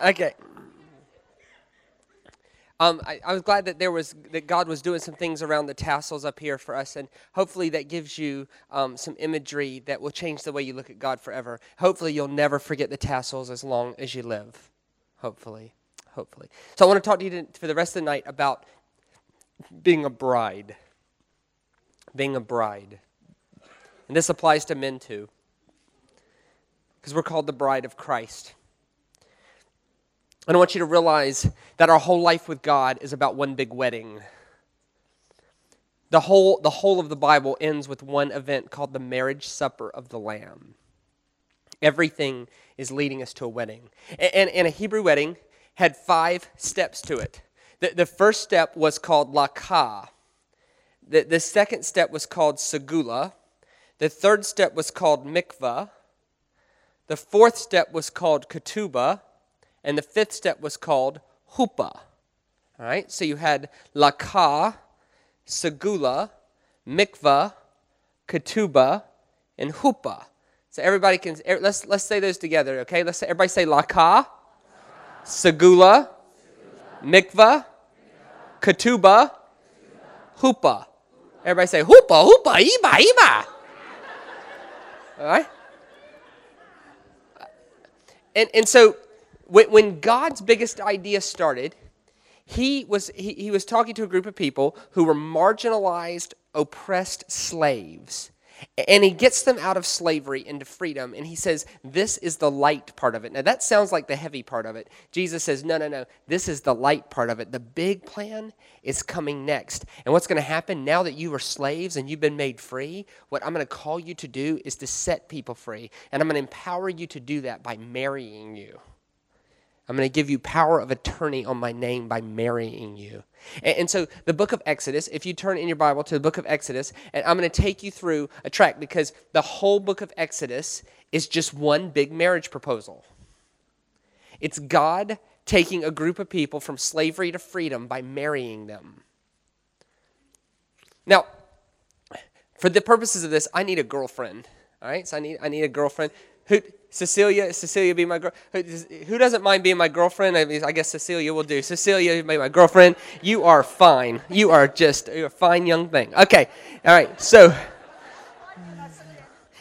Okay. Um, I, I, was glad that there was that God was doing some things around the tassels up here for us, and hopefully that gives you um, some imagery that will change the way you look at God forever. Hopefully you'll never forget the tassels as long as you live. Hopefully, hopefully. So I want to talk to you for the rest of the night about being a bride. Being a bride, and this applies to men too, because we're called the bride of Christ. And I want you to realize that our whole life with God is about one big wedding. The whole, the whole of the Bible ends with one event called the marriage supper of the Lamb. Everything is leading us to a wedding. And, and a Hebrew wedding had five steps to it. The, the first step was called lakah. The, the second step was called segula. The third step was called mikvah. The fourth step was called ketubah. And the fifth step was called huppah. All right, so you had lakah, segula, mikvah, ketubah, and huppah. So everybody can er, let's let's say those together, okay? Let's say, everybody say lakah, segula, mikvah, ketubah, huppah. Everybody say huppah, huppah, iba, iba. All right. And and so when, God's biggest idea started, he was, he, he was talking to a group of people who were marginalized, oppressed slaves. And he gets them out of slavery into freedom, and he says, This is the light part of it. Now, that sounds like the heavy part of it. Jesus says, No, no, no. This is the light part of it. The big plan is coming next. And what's going to happen now that you are slaves and you've been made free? What I'm going to call you to do is to set people free. And I'm going to empower you to do that by marrying you. I'm going to give you power of attorney on my name by marrying you. And, and, so, the book of Exodus, if you turn in your Bible to the book of Exodus, and I'm going to take you through a track because the whole book of Exodus is just one big marriage proposal. It's God taking a group of people from slavery to freedom by marrying them. Now, for the purposes of this, I need a girlfriend. All right, so I need I need a girlfriend who Cecilia, Cecilia be my girl. Who doesn't mind being my girlfriend? I, mean, I guess Cecilia will do. Cecilia, be my girlfriend. You are fine. You are just you're a fine young thing. Okay, all right. So,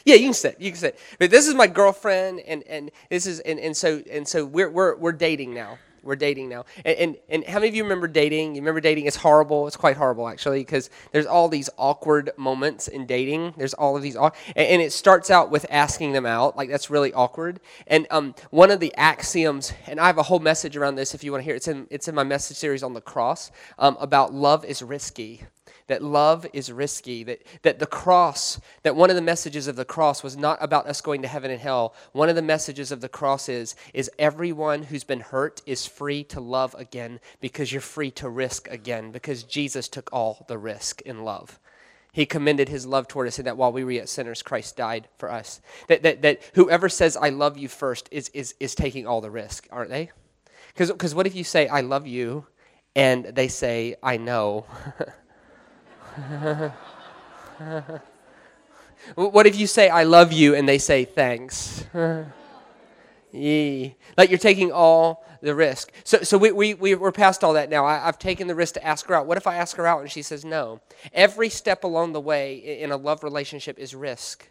yeah, you can sit. You can sit. But this is my girlfriend, and and this is and, and so and so we're we're we're dating now. We're dating now. And, and, and, how many of you remember dating? You remember dating is horrible? It's quite horrible, actually, because there's all these awkward moments in dating. There's all of these, and, and, it starts out with asking them out. Like, that's really awkward. And um, one of the axioms, and I have a whole message around this if you want to hear it. It's in, it's in my message series on the cross um, about love is risky that love is risky, that, that the cross, that one of the messages of the cross was not about us going to heaven and hell. One of the messages of the cross is, is everyone who's been hurt is free to love again because you're free to risk again because Jesus took all the risk in love. He commended his love toward us, and that while we were yet sinners, Christ died for us. That, that, that whoever says, I love you first, is, is, is taking all the risk, aren't they? Because what if you say, I love you, and they say, I know? what if you say, I love you, and they say, thanks? Yee. Like you're taking all the risk. So, so we, we, we, we're past all that now. I, have taken the risk to ask her out. What if I ask her out and she says no? Every step along the way in a love relationship is risk.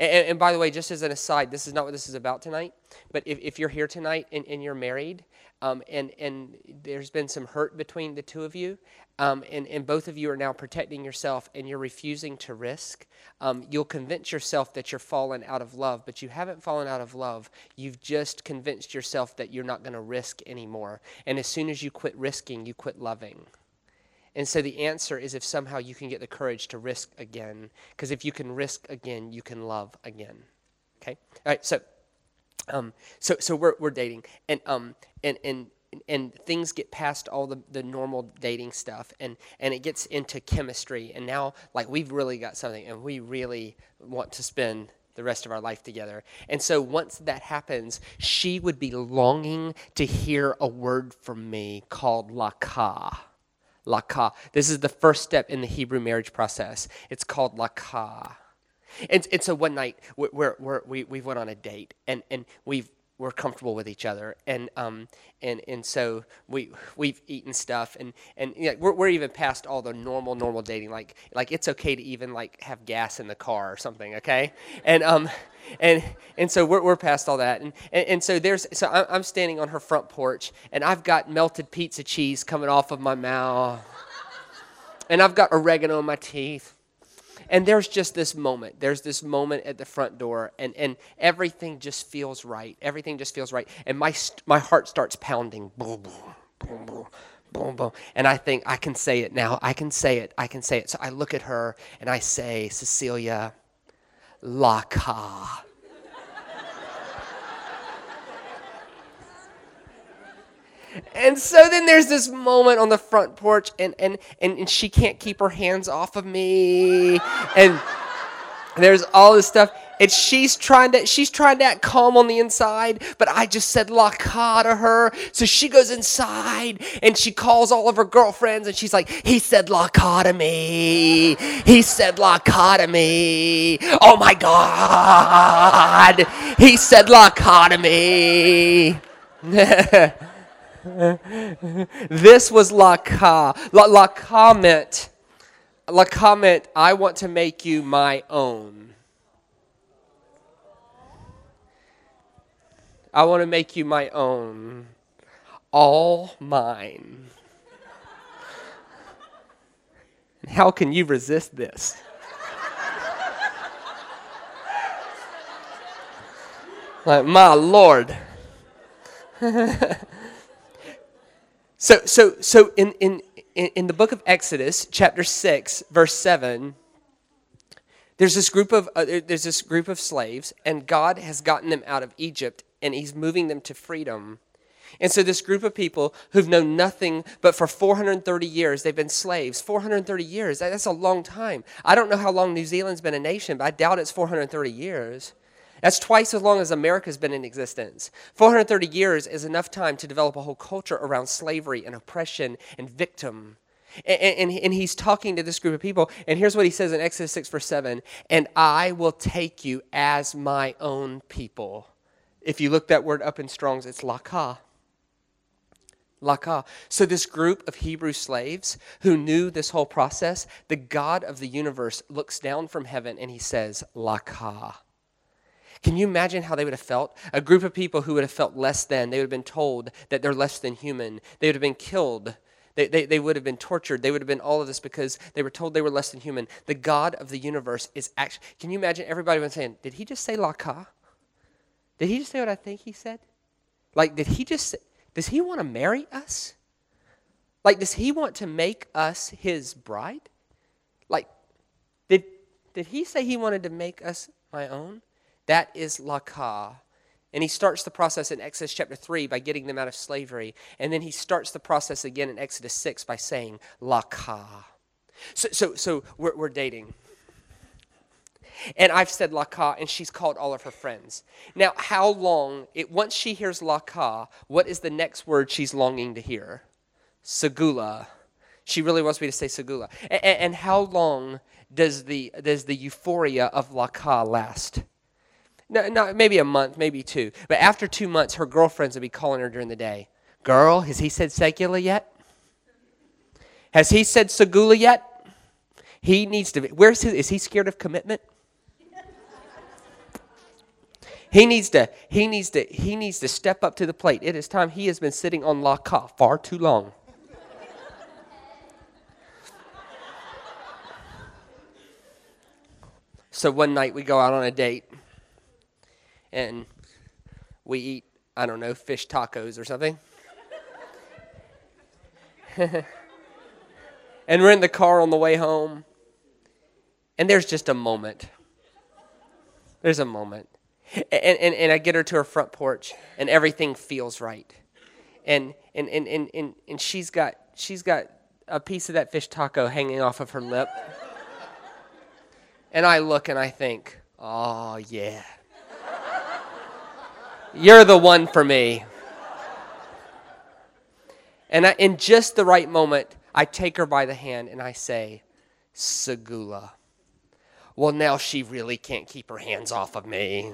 And, and, by the way, just as an aside, this is not what this is about tonight. But if, if you're here tonight and, and you're married, um, and, and there's been some hurt between the two of you, um, and, and both of you are now protecting yourself and you're refusing to risk, um, you'll convince yourself that you're fallen out of love, but you haven't fallen out of love. You've just convinced yourself that you're not going to risk anymore. And as soon as you quit risking, you quit loving. And so the answer is if somehow you can get the courage to risk again, because if you can risk again, you can love again. Okay? All right, so. Um, so, so we're, we're dating, and, um, and, and and things get past all the, the normal dating stuff and, and it gets into chemistry and now like we've really got something and we really want to spend the rest of our life together and so once that happens she would be longing to hear a word from me called lakah lakah this is the first step in the hebrew marriage process it's called lakah and, and so one night we're, we're, we we went on a date and, and we've we're comfortable with each other, and um, and and so we we've eaten stuff, and and you know, we're we're even past all the normal normal dating. Like like it's okay to even like have gas in the car or something, okay? And um, and and so we're we're past all that, and and, and so there's so I'm, I'm standing on her front porch, and I've got melted pizza cheese coming off of my mouth, and I've got oregano in my teeth. And there's just this moment. There's this moment at the front door and, and everything just feels right. Everything just feels right. And my, my heart starts pounding. Boom boom boom boom boom boom. And i think i can say it now. I can say it. I can say it. So i look at her and i say cecilia laka And so then there's this moment on the front porch, and, and, and, and she can't keep her hands off of me. And there's all this stuff. And she's trying to she's trying to act calm on the inside, but I just said laka to her. So she goes inside and she calls all of her girlfriends and she's like, he said laka to me. He said laka to me. Oh my God. He said laka to me. this was laka. La, la comment. La comment, I want to make you my own. I want to make you my own. All mine. How can you resist this? like, my Lord. So, so, so in, in, in the book of Exodus, chapter 6, verse 7, there's this group of uh, there's this group of slaves and god has gotten them out of egypt and he's moving them to freedom and so this group of people who've known nothing but for 430 years they've been slaves 430 years that's a long time i don't know how long new zealand's been a nation but i doubt it's 430 years that's twice as long as America's been in existence. 430 years is enough time to develop a whole culture around slavery and oppression and victim. And, and, and, he's talking to this group of people, and here's what he says in Exodus 6, verse 7 And I will take you as my own people. If you look that word up in Strong's, it's laka. Laka. So, this group of Hebrew slaves who knew this whole process, the God of the universe looks down from heaven and he says, Laka. Can you imagine how they would have felt? A group of people who would have felt less than. They would have been told that they're less than human. They would have been killed. They, they, they would have been tortured. They would have been all of this because they were told they were less than human. The God of the universe is actually. Can you imagine everybody was saying, Did he just say Laka? Did he just say what I think he said? Like, did he just Does he want to marry us? Like, does he want to make us his bride? Like, did, did he say he wanted to make us my own? That is laka. And he starts the process in Exodus chapter 3 by getting them out of slavery. And then he starts the process again in Exodus 6 by saying laka. So, so, so we're, we're dating. And I've said laka, and she's called all of her friends. Now, how long, it, once she hears laka, what is the next word she's longing to hear? Segula. She really wants me to say segula. And, and how long does the, does the euphoria of laka last? no, no, maybe a month, maybe two. But after two months, her girlfriends would be calling her during the day. Girl, has he said segula yet? Has he said segula yet? He needs to. Be, where's his? Is he scared of commitment? He needs to. He needs to. He needs to step up to the plate. It is time. He has been sitting on laka far too long. so one night we go out on a date and we eat, I don't know, fish tacos or something. and we're in the car on the way home, and there's just a moment. There's a moment. And, and, and I get her to her front porch, and everything feels right. And, and, and, and, and, and she's, got, she's got a piece of that fish taco hanging off of her lip. and I look and I think, oh, yeah. You're the one for me. And I, in just the right moment, I take her by the hand and I say, Segula. Well, now she really can't keep her hands off of me.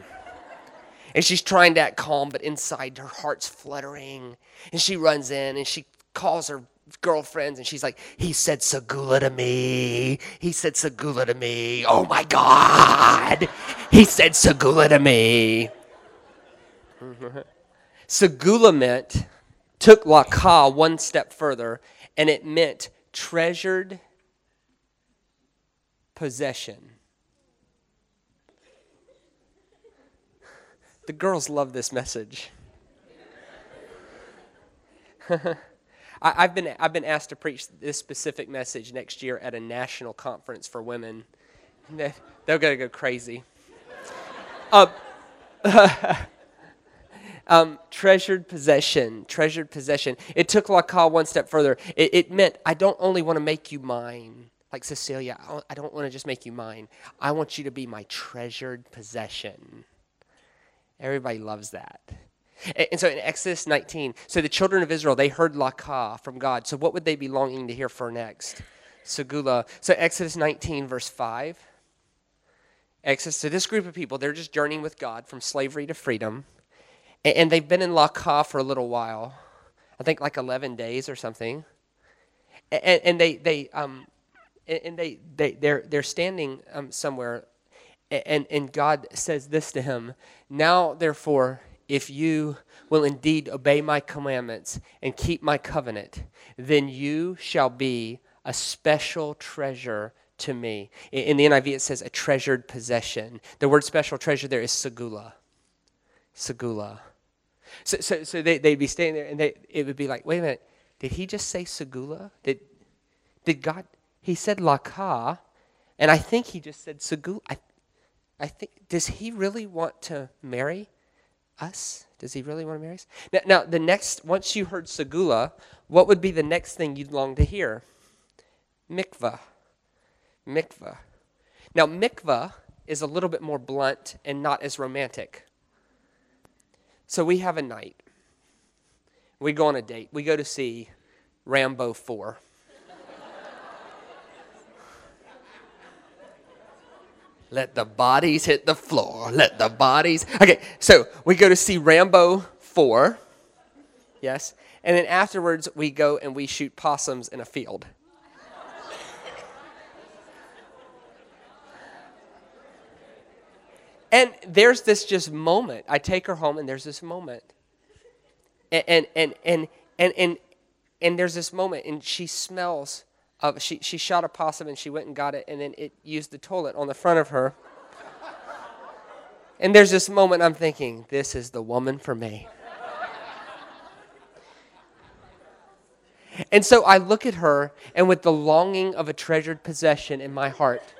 And she's trying to act calm, but inside her heart's fluttering. And she runs in and she calls her girlfriends and she's like, he said Segula to me. He said Segula to me. Oh my God. He said Segula to me. Segula meant, took Laka one step further, and it meant treasured possession. The girls love this message. I, have been, I've been asked to preach this specific message next year at a national conference for women. They're going to go crazy. Uh, um, treasured possession, treasured possession. It took Laka one step further. It, it meant, I don't only want to make you mine, like Cecilia, I don't want to just make you mine. I want you to be my treasured possession. Everybody loves that. And so in Exodus 19, so the children of Israel, they heard Laka from God. So what would they be longing to hear for next? Segula. So Exodus 19, verse 5. Exodus, so this group of people, they're just journeying with God from slavery to freedom. And they've been in Laka for a little while. I think like 11 days or something. And, and they, they, um, and they, they, they're, they're standing um, somewhere and, and God says this to him Now, therefore, if you will indeed obey my commandments and keep my covenant, then you shall be a special treasure to me. In the NIV, it says a treasured possession. The word special treasure there is segula. Segula. So, so, so they, they'd be staying there and they, it would be like, wait a minute, did he just say segula? Did, did God, he said laka, and I think he just said segula. I, I think, does he really want to marry us? Does he really want to marry us? Now, now, the next, once you heard Segula, what would be the next thing you'd long to hear? Mikvah. Mikvah. Now, mikvah is a little bit more blunt and not as romantic. So we have a night. We go on a date. We go to see Rambo 4. Let the bodies hit the floor. Let the bodies. Okay, so we go to see Rambo 4. Yes. And then afterwards, we go and we shoot possums in a field. and there's this just moment. I take her home, and there's this moment. And, and, and, and, and, and, and there's this moment, and she smells uh, she, she shot a possum and she went and got it, and then it used the toilet on the front of her. and there's this moment I'm thinking, this is the woman for me. and so I look at her, and with the longing of a treasured possession in my heart,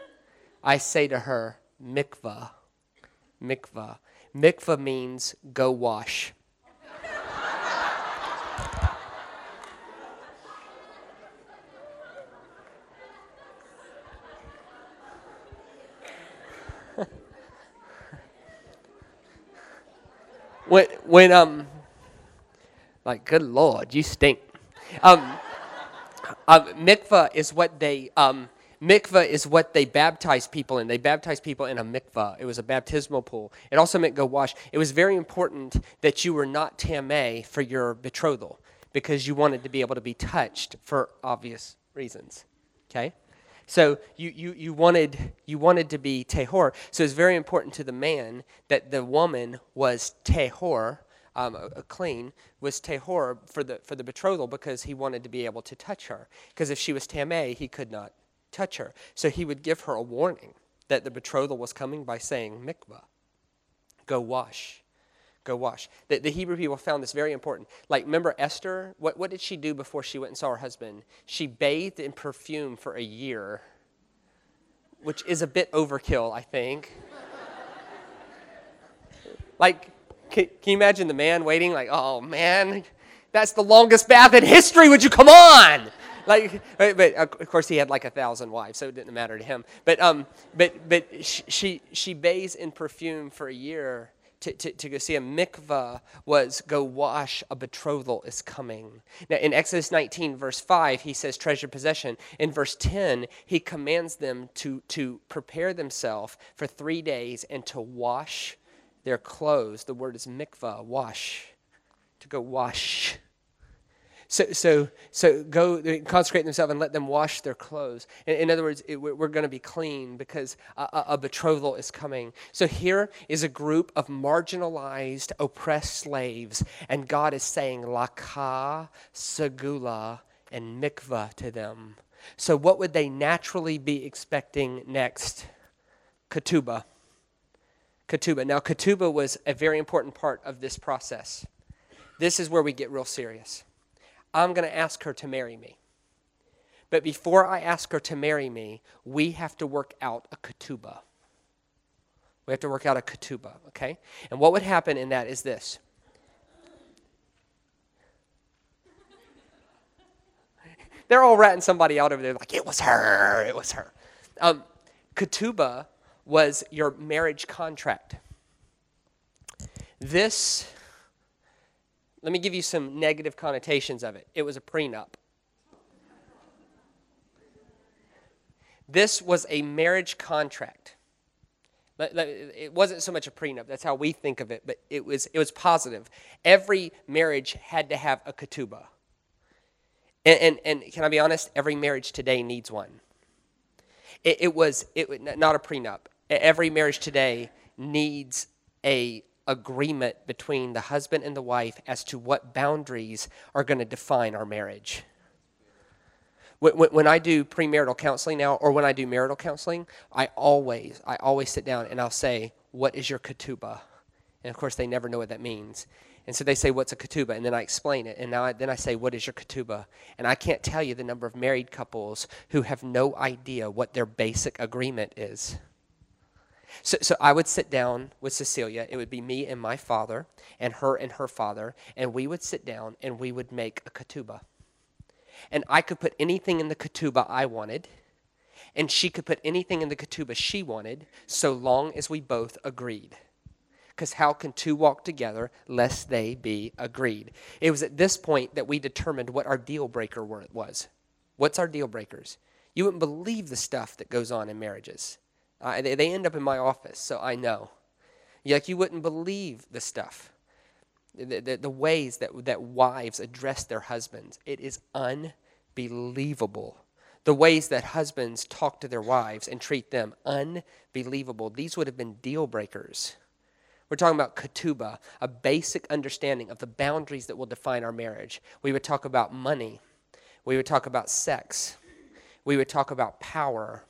I say to her, Mikvah. Mikvah. Mikvah means go wash. When um like good lord you stink. Um, um mikvah is what they um mikvah is what they baptize people in. They baptize people in a mikvah it was a baptismal pool. It also meant go wash. It was very important that you were not tameh for your betrothal because you wanted to be able to be touched for obvious reasons. Okay so you, you, you, wanted, you wanted to be Tehor. So it's very important to the man that the woman was Tehor, um, clean, was Tehor for the, for the betrothal because he wanted to be able to touch her. Because if she was Tameh, he could not touch her. So he would give her a warning that the betrothal was coming by saying, Mikvah, go wash go wash. The, the Hebrew people found this very important. Like, remember Esther? What, what did she do before she went and saw her husband? She bathed in perfume for a year, which is a bit overkill, I think. like, can, can, you imagine the man waiting, like, oh man, that's the longest bath in history, would you come on? Like, but, of course he had like a thousand wives, so it didn't matter to him. But um, but but she, she bathes in perfume for a year to, to, to go see a mikvah was go wash, a betrothal is coming. Now, in Exodus 19, verse 5, he says treasure possession. In verse 10, he commands them to, to prepare themselves for three days and to wash their clothes. The word is mikvah, wash, to go wash. So, so, so go consecrate themselves and let them wash their clothes. In, in other words, it, we're going to be clean because a, a, betrothal is coming. So here is a group of marginalized, oppressed slaves, and God is saying laka, segula, and mikvah to them. So what would they naturally be expecting next? Ketubah. Ketubah. Now, ketubah was a very important part of this process. This is where we get real serious. I'm going to ask her to marry me. But before I ask her to marry me, we have to work out a ketubah. We have to work out a ketubah, okay? And what would happen in that is this. They're all ratting somebody out over there, like, it was her, it was her. Um, ketubah was your marriage contract. This let me give you some negative connotations of it. It was a prenup. This was a marriage contract. It wasn't so much a prenup. That's how we think of it, but it was, it was positive. Every marriage had to have a ketubah. And, and, and can I be honest? Every marriage today needs one. It, it was it, not a prenup. Every marriage today needs a agreement between the husband and the wife as to what boundaries are going to define our marriage. When, I do premarital counseling now, or when I do marital counseling, I always, I always sit down and I'll say, "What is your ketubah?" And of course, they never know what that means. And so they say, "What's a ketubah?" And then I explain it. And now I, then I say, "What is your ketubah?" And I can't tell you the number of married couples who have no idea what their basic agreement is. So, so I would sit down with Cecilia. It would be me and my father, and her and her father, and we would sit down and we would make a ketubah. And I could put anything in the ketubah I wanted, and she could put anything in the ketubah she wanted, so long as we both agreed. Because how can two walk together lest they be agreed? It was at this point that we determined what our deal breaker was. What's our deal breakers? You wouldn't believe the stuff that goes on in marriages. Uh, they, they end up in my office, so I know. Like you wouldn't believe the stuff, the, the, the ways that, that wives address their husbands. It is unbelievable. The ways that husbands talk to their wives and treat them, unbelievable. These would have been deal breakers. We're talking about ketubah, a basic understanding of the boundaries that will define our marriage. We would talk about money. We would talk about sex. We would talk about power.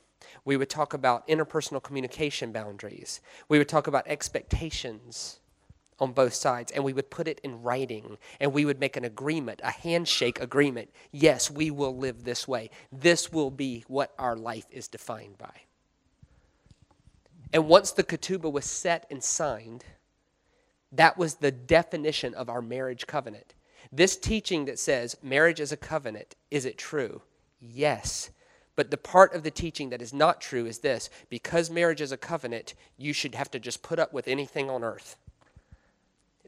We would talk about interpersonal communication boundaries. We would talk about expectations on both sides, and we would put it in writing, and we would make an agreement, a handshake agreement. Yes, we will live this way. This will be what our life is defined by. And once the ketubah was set and signed, that was the definition of our marriage covenant. This teaching that says marriage is a covenant, is it true? Yes. But the part of the teaching that is not true is this because marriage is a covenant, you should have to just put up with anything on earth.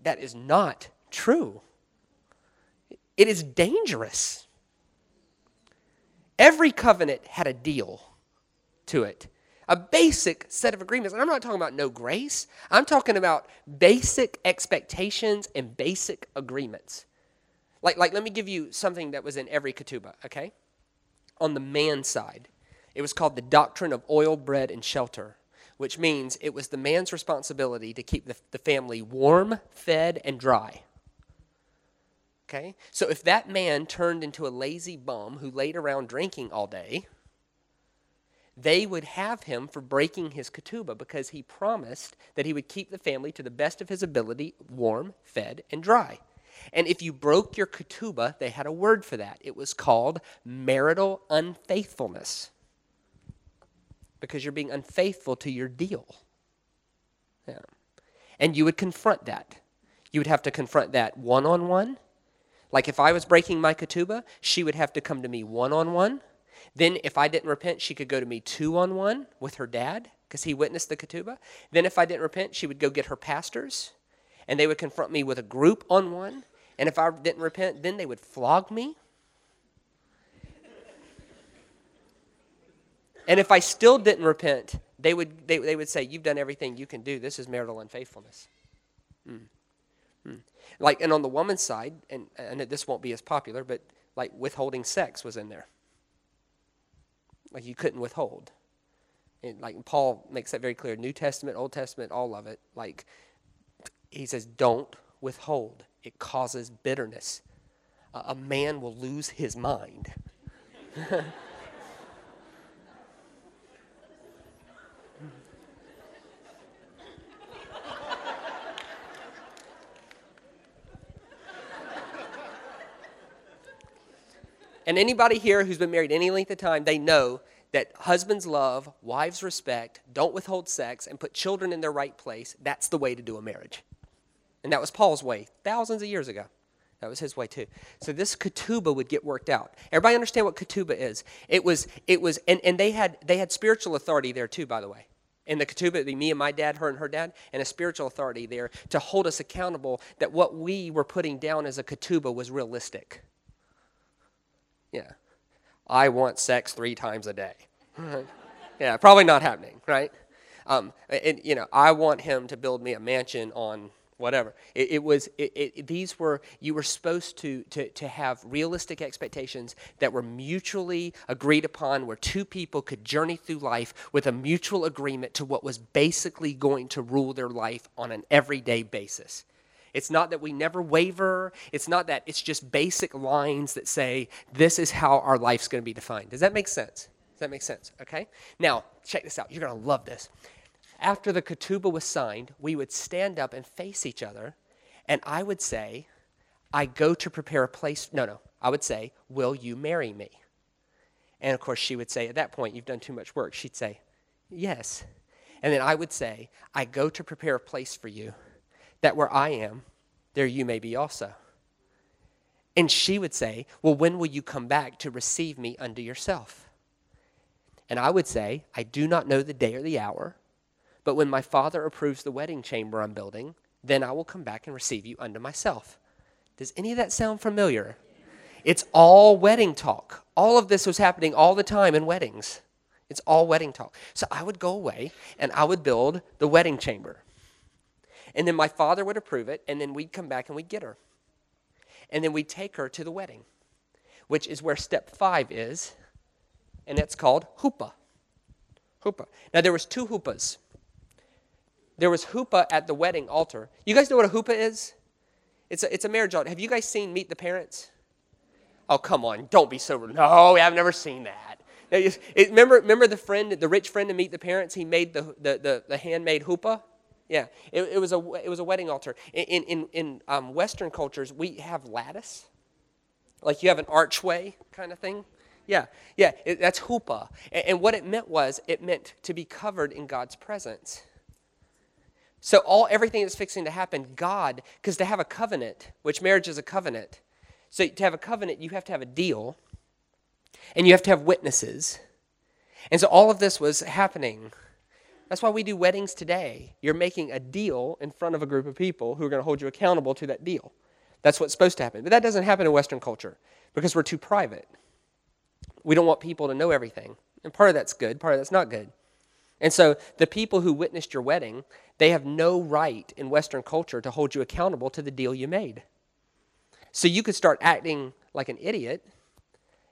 That is not true. It is dangerous. Every covenant had a deal to it, a basic set of agreements. And I'm not talking about no grace, I'm talking about basic expectations and basic agreements. Like, like let me give you something that was in every ketubah, okay? On the man side. It was called the doctrine of oil, bread, and shelter, which means it was the man's responsibility to keep the, the family warm, fed, and dry. Okay? So if that man turned into a lazy bum who laid around drinking all day, they would have him for breaking his ketubah because he promised that he would keep the family to the best of his ability warm, fed, and dry. And if you broke your ketubah, they had a word for that. It was called marital unfaithfulness because you're being unfaithful to your deal. Yeah. And you would confront that. You would have to confront that one on one. Like if I was breaking my ketubah, she would have to come to me one on one. Then, if I didn't repent, she could go to me two on one with her dad because he witnessed the ketubah. Then, if I didn't repent, she would go get her pastors and they would confront me with a group on one. And if I didn't repent, then they would flog me. And if I still didn't repent, they would, they, they would say, You've done everything you can do. This is marital unfaithfulness. Mm. Mm. Like, and on the woman's side, and, and this won't be as popular, but like withholding sex was in there. Like you couldn't withhold. And like Paul makes that very clear. New Testament, Old Testament, all of it. Like he says, don't withhold. It causes bitterness. Uh, a man will lose his mind. And anybody here who's been married any length of time, they know that husbands love, wives respect, don't withhold sex, and put children in their right place. That's the way to do a marriage. And that was Paul's way thousands of years ago. That was his way too. So this ketubah would get worked out. Everybody understand what ketubah is? It was, it was, and, and they had they had spiritual authority there too, by the way. In the ketubah, it'd be me and my dad, her and her dad, and a spiritual authority there to hold us accountable that what we were putting down as a ketubah was realistic. Yeah. I want sex three times a day. yeah, probably not happening, right? Um, and, you know, I want him to build me a mansion on whatever. It, it was, it, it, these were, you were supposed to, to, to have realistic expectations that were mutually agreed upon, where two people could journey through life with a mutual agreement to what was basically going to rule their life on an everyday basis. It's not that we never waver. It's not that it's just basic lines that say, this is how our life's going to be defined. Does that make sense? Does that make sense? Okay? Now, check this out. You're going to love this. After the ketubah was signed, we would stand up and face each other, and I would say, I go to prepare a place. No, no. I would say, Will you marry me? And of course, she would say, At that point, you've done too much work. She'd say, Yes. And then I would say, I go to prepare a place for you that where I am, there you may be also. And she would say, Well, when will you come back to receive me unto yourself? And I would say, I do not know the day or the hour, but when my Father approves the wedding chamber I'm building, then I will come back and receive you unto myself. Does any of that sound familiar? It's all wedding talk. All of this was happening all the time in weddings. It's all wedding talk. So I would go away and I would build the wedding chamber. And then my father would approve it, and then we'd come back and we'd get her. And then we'd take her to the wedding, which is where step five is, and that's called huppah. Huppah. Now there was two huppahs. There was huppah at the wedding altar. You guys know what a huppah is? It's a, it's a marriage altar. Have you guys seen Meet the Parents? Oh, come on. Don't be so. No, I've never seen that. Now, it, remember, remember the friend, the rich friend to Meet the Parents? He made the, the, the, the handmade huppah? Yeah, it, it, was a it was a wedding altar. In in in um, Western cultures, we have lattice, like you have an archway kind of thing. Yeah, yeah, it, that's huppah. And, and what it meant was it meant to be covered in God's presence. So all everything that's fixing to happen, God, because to have a covenant, which marriage is a covenant. So to have a covenant, you have to have a deal, and you have to have witnesses. And so all of this was happening that's why we do weddings today. You're making a deal in front of a group of people who are going to hold you accountable to that deal. That's what's supposed to happen. But that doesn't happen in Western culture because we're too private. We don't want people to know everything. And part of that's good, part of that's not good. And so the people who witnessed your wedding, they have no right in Western culture to hold you accountable to the deal you made. So you could start acting like an idiot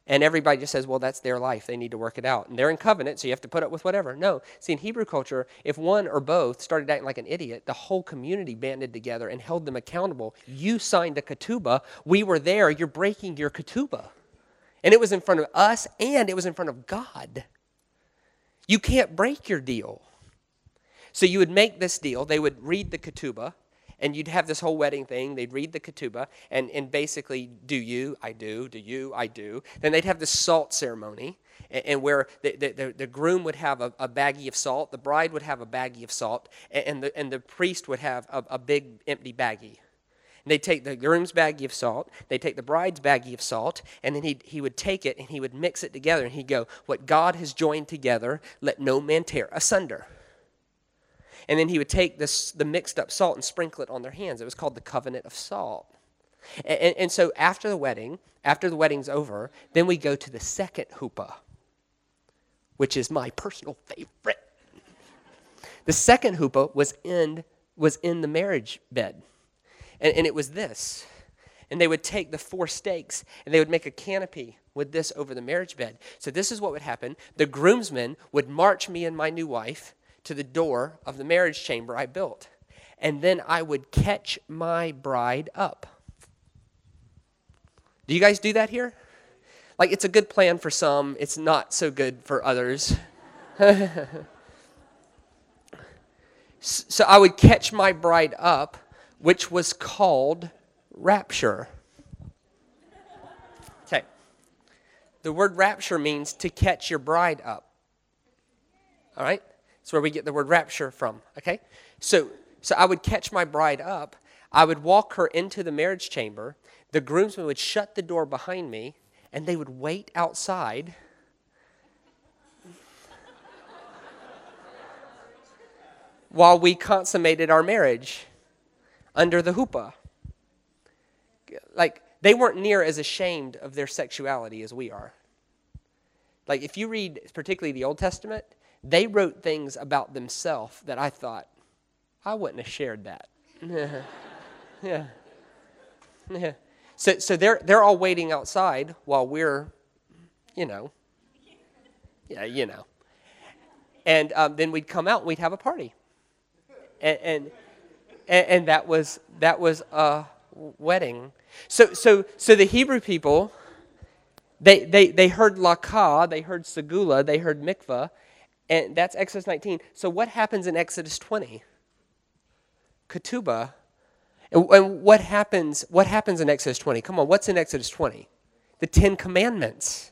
and everybody just says, well, that's their life. They need to work it out. And they're in covenant, so you have to put up with whatever. No. See, in Hebrew culture, if one or both started acting like an idiot, the whole community banded together and held them accountable. You signed a ketubah. We were there. You're breaking your ketubah. And it was in front of us and it was in front of God. You can't break your deal. So you would make this deal. They would read the ketubah and you'd have this whole wedding thing. They'd read the ketubah and, and basically, do you, I do, do you, I do. Then they'd have the salt ceremony, and, and where the, the, the, groom would have a, a baggie of salt, the bride would have a baggie of salt, and, and the, and the priest would have a, a big empty baggie. And they'd take the groom's baggie of salt, they'd take the bride's baggie of salt, and then he he would take it and he would mix it together, and he'd go, What God has joined together, let no man tear asunder. And then he would take this, the mixed up salt and sprinkle it on their hands. It was called the covenant of salt. And, and, and so after the wedding, after the wedding's over, then we go to the second huppah, which is my personal favorite. The second huppah was in was in the marriage bed. And, and it was this. And they would take the four stakes and they would make a canopy with this over the marriage bed. So this is what would happen. The groomsmen would march me and my new wife to the door of the marriage chamber I built. And then I would catch my bride up. Do you guys do that here? Like, it's a good plan for some, it's not so good for others. so I would catch my bride up, which was called rapture. Okay. The word rapture means to catch your bride up. All right? That's where we get the word rapture from. Okay? So, so I would catch my bride up. I would walk her into the marriage chamber. The groomsmen would shut the door behind me, and they would wait outside. while we consummated our marriage under the huppah. Like, they weren't near as ashamed of their sexuality as we are. Like, if you read particularly the Old Testament, they wrote things about themselves that I thought, I wouldn't have shared that. yeah. yeah. So, so they're, they're all waiting outside while we're, you know, yeah, you know. And um, then we'd come out and we'd have a party. And, and, and that was, that was a wedding. So, so, so the Hebrew people, they, they, they heard lakah, they heard segula, they heard mikvah, and that's Exodus 19. So what happens in Exodus 20? Ketubah. And, and what happens what happens in Exodus 20? Come on, what's in Exodus 20? The 10 commandments.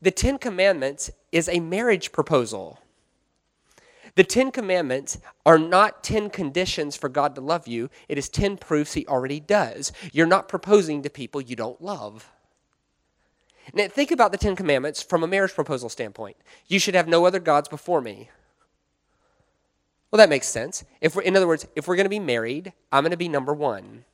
The 10 commandments is a marriage proposal. The Ten Commandments are not 10 conditions for God to love you, it is 10 proofs He already does. You're not proposing to people you don't love. Now, think about the Ten Commandments from a marriage proposal standpoint. You should have no other gods before me. Well, that makes sense. If in other words, if we're going to be married, I'm going to be number one.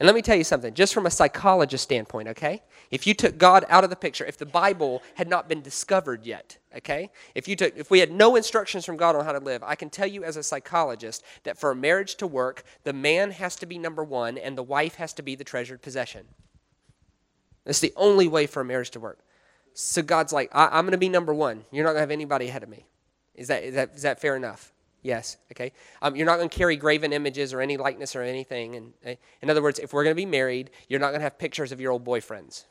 And let me tell you something, just from a psychologist standpoint, okay? If you took God out of the picture, if the Bible had not been discovered yet, okay? If you took if we had no instructions from God on how to live, I can tell you as a psychologist that for a marriage to work, the man has to be number 1 and the wife has to be the treasured possession. That's the only way for a marriage to work. So God's like, I, am going to be number one. You're not going to have anybody ahead of me. Is that, is that, is that fair enough? Yes. Okay. Um, you're not going to carry graven images or any likeness or anything. And uh, in other words, if we're going to be married, you're not going to have pictures of your old boyfriends.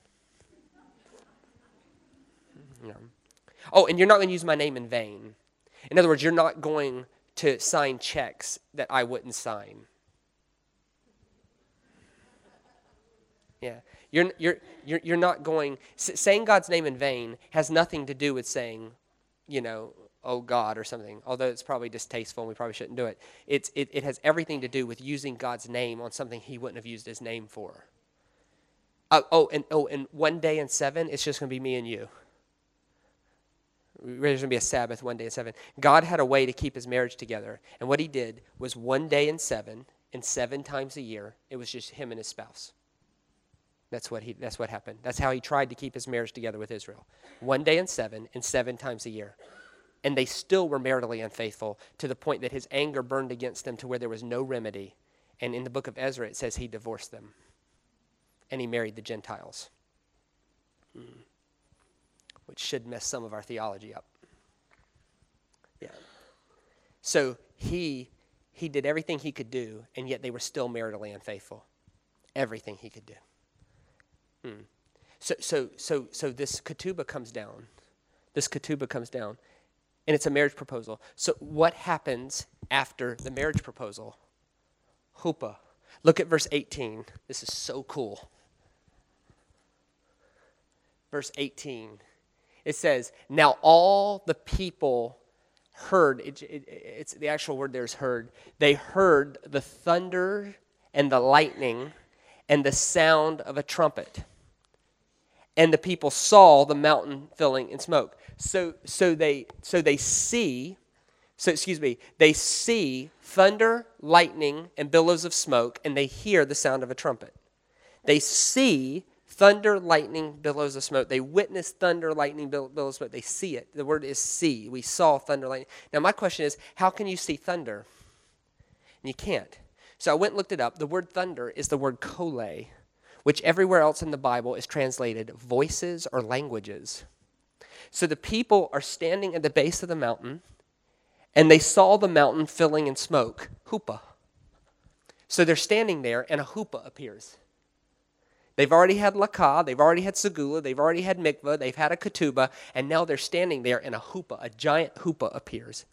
Oh, and you're not going to use my name in vain. In other words, you're not going to sign checks that I wouldn't sign. Yeah. You're, you're, you're, you're not going, saying God's name in vain has nothing to do with saying, you know, oh God or something, although it's probably distasteful and we probably shouldn't do it. It's, it, it has everything to do with using God's name on something he wouldn't have used his name for. Uh, oh, and, oh, and one day in seven, it's just going to be me and you. There's going to be a Sabbath one day in seven. God had a way to keep his marriage together. And what he did was one day in seven, and seven times a year, it was just him and his spouse. That's what, he, that's what happened. That's how he tried to keep his marriage together with Israel. One day in seven, and seven times a year. And they still were maritally unfaithful to the point that his anger burned against them to where there was no remedy. And in the book of Ezra, it says he divorced them. And he married the Gentiles. Hmm. Which should mess some of our theology up. Yeah. So he he did everything he could do, and yet they were still maritally unfaithful. Everything he could do. Hmm. So, so, so, so this ketubah comes down. This ketubah comes down, and it's a marriage proposal. So, what happens after the marriage proposal? Huppah. Look at verse 18. This is so cool. Verse 18. It says, Now all the people heard, it, it, it's the actual word there is heard. They heard the thunder and the lightning and the sound of a trumpet. And the people saw the mountain filling in smoke. So, so, they, so they see, so excuse me, they see thunder, lightning, and billows of smoke, and they hear the sound of a trumpet. They see thunder, lightning, billows of smoke. They witness thunder, lightning, billows of smoke. They see it. The word is see. We saw thunder, lightning. Now, my question is how can you see thunder? And you can't. So I went and looked it up. The word thunder is the word kole, which everywhere else in the Bible is translated voices or languages. So the people are standing at the base of the mountain and they saw the mountain filling in smoke. Huppah. So they're standing there and a huppah appears. They've already had laka, they've already had segula, they've already had mikvah, they've had a ketubah, and now they're standing there and a huppah, a giant huppah appears.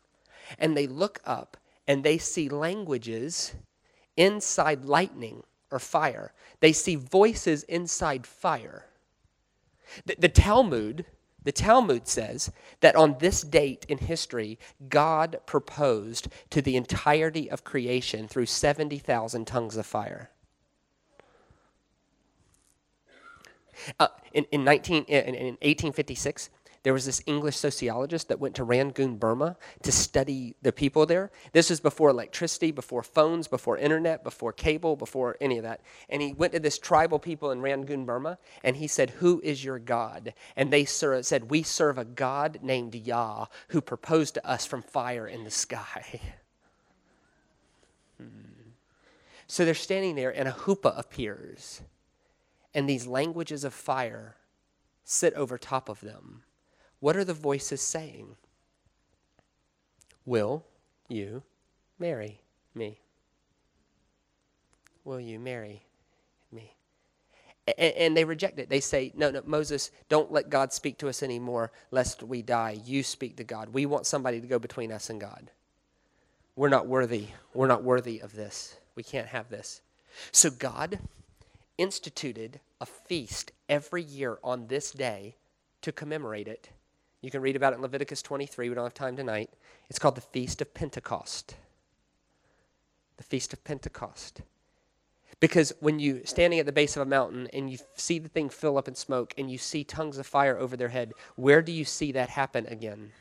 And they look up and they see languages inside lightning or fire. They see voices inside fire. The, the Talmud the Talmud says that on this date in history, God proposed to the entirety of creation through 70,000 tongues of fire. Uh, in, in, 19, in, in 1856, there was this English sociologist that went to Rangoon, Burma to study the people there. This was before electricity, before phones, before internet, before cable, before any of that. And he went to this tribal people in Rangoon, Burma, and he said, Who is your God? And they said, We serve a God named Yah who proposed to us from fire in the sky. So they're standing there, and a huppah appears, and these languages of fire sit over top of them. What are the voices saying? Will you marry me? Will you marry me? And, they reject it. They say, No, no, Moses, don't let God speak to us anymore, lest we die. You speak to God. We want somebody to go between us and God. We're not worthy. We're not worthy of this. We can't have this. So God instituted a feast every year on this day to commemorate it you can read about it in Leviticus 23. We don't have time tonight. It's called the Feast of Pentecost. The Feast of Pentecost. Because when you standing at the base of a mountain and you see the thing fill up in smoke and you see tongues of fire over their head, where do you see that happen again?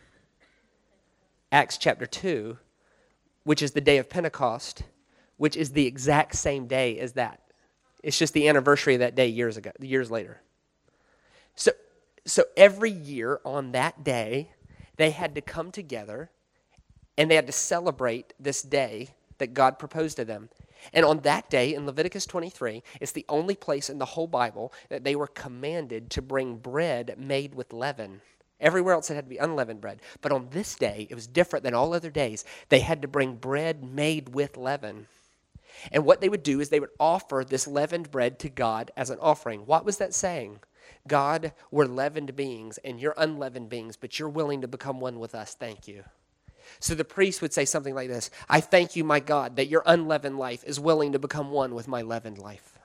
Acts chapter 2, which is the day of Pentecost, which is the exact same day as that. It's just the anniversary of that day years ago, years later. So so every year on that day, they had to come together and they had to celebrate this day that God proposed to them. And on that day in Leviticus 23, it's the only place in the whole Bible that they were commanded to bring bread made with leaven. Everywhere else it had to be unleavened bread. But on this day, it was different than all other days. They had to bring bread made with leaven. And what they would do is they would offer this leavened bread to God as an offering. What was that saying? God, we're leavened beings and you're unleavened beings, but you're willing to become one with us. Thank you. So the priest would say something like this I thank you, my God, that your unleavened life is willing to become one with my leavened life.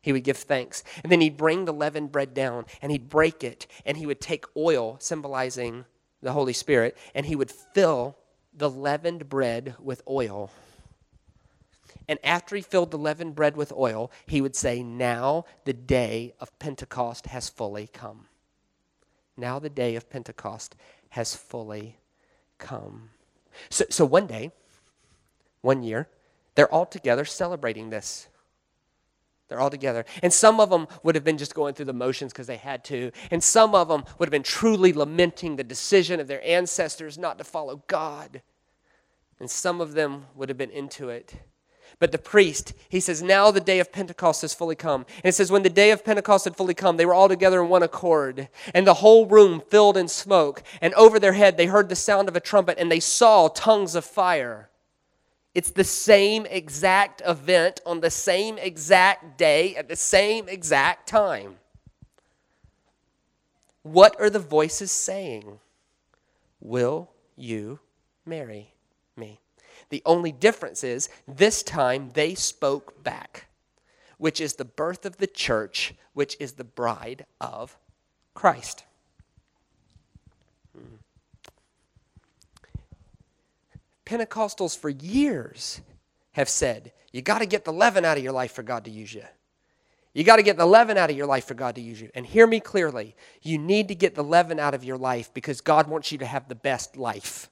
He would give thanks. And then he'd bring the leavened bread down and he'd break it and he would take oil, symbolizing the Holy Spirit, and he would fill the leavened bread with oil. And after he filled the leavened bread with oil, he would say, Now the day of Pentecost has fully come. Now the day of Pentecost has fully come. So, so one day, one year, they're all together celebrating this. They're all together. And some of them would have been just going through the motions because they had to. And some of them would have been truly lamenting the decision of their ancestors not to follow God. And some of them would have been into it. But the priest, he says, now the day of Pentecost has fully come. And it says, when the day of Pentecost had fully come, they were all together in one accord, and the whole room filled in smoke. And over their head, they heard the sound of a trumpet, and they saw tongues of fire. It's the same exact event on the same exact day at the same exact time. What are the voices saying? Will you marry me? The only difference is this time they spoke back, which is the birth of the church, which is the bride of Christ. Hmm. Pentecostals for years have said, you got to get the leaven out of your life for God to use you. You got to get the leaven out of your life for God to use you. And hear me clearly. You need to get the leaven out of your life because God wants you to have the best life.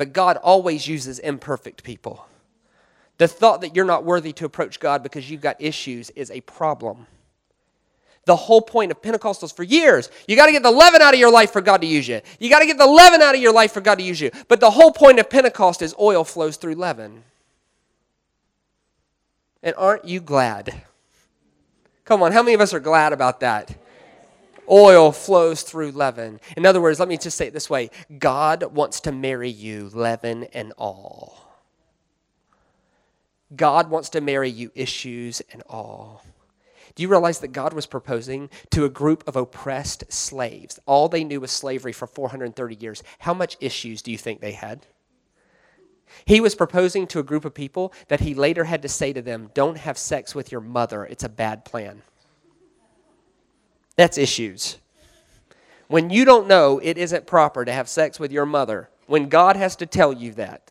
But God always uses imperfect people. The thought that you're not worthy to approach God because you've got issues is a problem. The whole point of Pentecostals for years, you got to get the leaven out of your life for God to use you. You got to get the leaven out of your life for God to use you. But the whole point of Pentecost is oil flows through leaven. And aren't you glad? Come on, how many of us are glad about that? Oil flows through leaven. In other words, let me just say it this way God wants to marry you, leaven and all. God wants to marry you, issues and all. Do you realize that God was proposing to a group of oppressed slaves? All they knew was slavery for 430 years. How much issues do you think they had? He was proposing to a group of people that he later had to say to them, Don't have sex with your mother. It's a bad plan. That's issues. When you don't know it isn't proper to have sex with your mother, when God has to tell you that,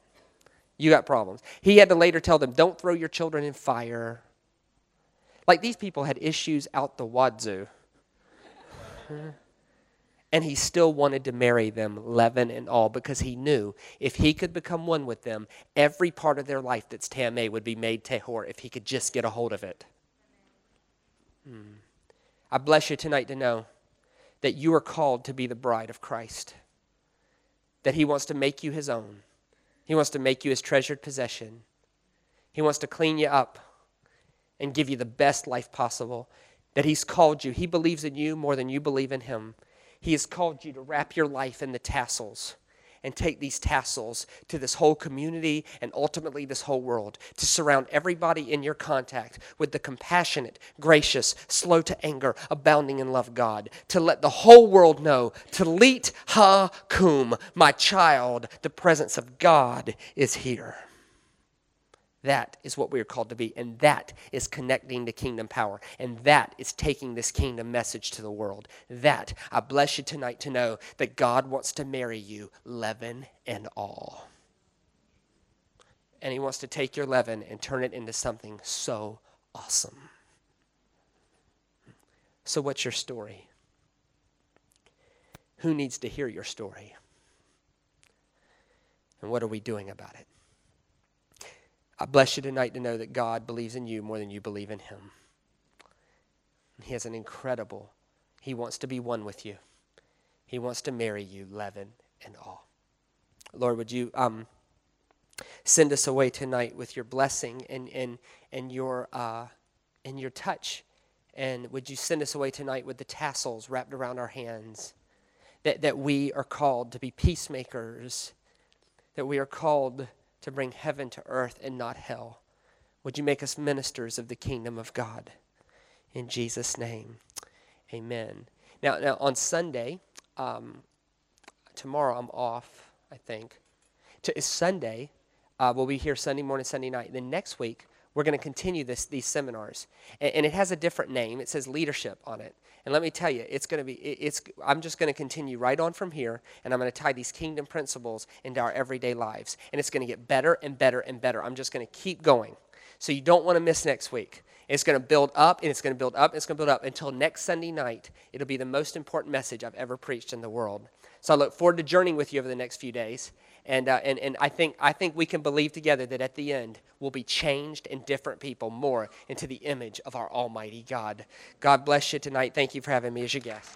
you got problems. He had to later tell them, Don't throw your children in fire. Like these people had issues out the wadzoo and he still wanted to marry them, leaven and all, because he knew if he could become one with them, every part of their life that's Tameh would be made Tahor if he could just get a hold of it. Hmm. I bless you tonight to know that you are called to be the bride of Christ, that he wants to make you his own, he wants to make you his treasured possession, he wants to clean you up and give you the best life possible, that he's called you. He believes in you more than you believe in him. He has called you to wrap your life in the tassels and take these tassels to this whole community and ultimately this whole world, to surround everybody in your contact with the compassionate, gracious, slow to anger, abounding in love God, to let the whole world know, Talit ha kum, my child, the presence of God is here. That is what we are called to be. And that is connecting to kingdom power. And that is taking this kingdom message to the world. That, I bless you tonight to know that God wants to marry you, leaven and all. And He wants to take your leaven and turn it into something so awesome. So, what's your story? Who needs to hear your story? And what are we doing about it? I bless you tonight to know that God believes in you more than you believe in Him. He has an incredible, He wants to be one with you. He wants to marry you, leaven and all. Lord, would you um, send us away tonight with your blessing and, and, and, your, uh, and your touch? And would you send us away tonight with the tassels wrapped around our hands? That, that we are called to be peacemakers, that we are called to bring heaven to earth and not hell. Would you make us ministers of the kingdom of God? In Jesus' name, amen. Now, now on Sunday, um, tomorrow I'm off, I think. To, Sunday. Uh, we'll be here Sunday morning, Sunday night. Then next week, we're going to continue this, these seminars. And, and, it has a different name. It says leadership on it. And let me tell you, it's going to be, it's, I'm just going to continue right on from here, and I'm going to tie these kingdom principles into our everyday lives. And it's going to get better and better and better. I'm just going to keep going. So you don't want to miss next week. It's going to build up, and it's going to build up, and it's going to build up until next Sunday night. It'll be the most important message I've ever preached in the world. So I look forward to journeying with you over the next few days. And, uh, and, and I, think, I think we can believe together that at the end, we'll be changed and different people more into the image of our Almighty God. God bless you tonight. Thank you for having me as your guest.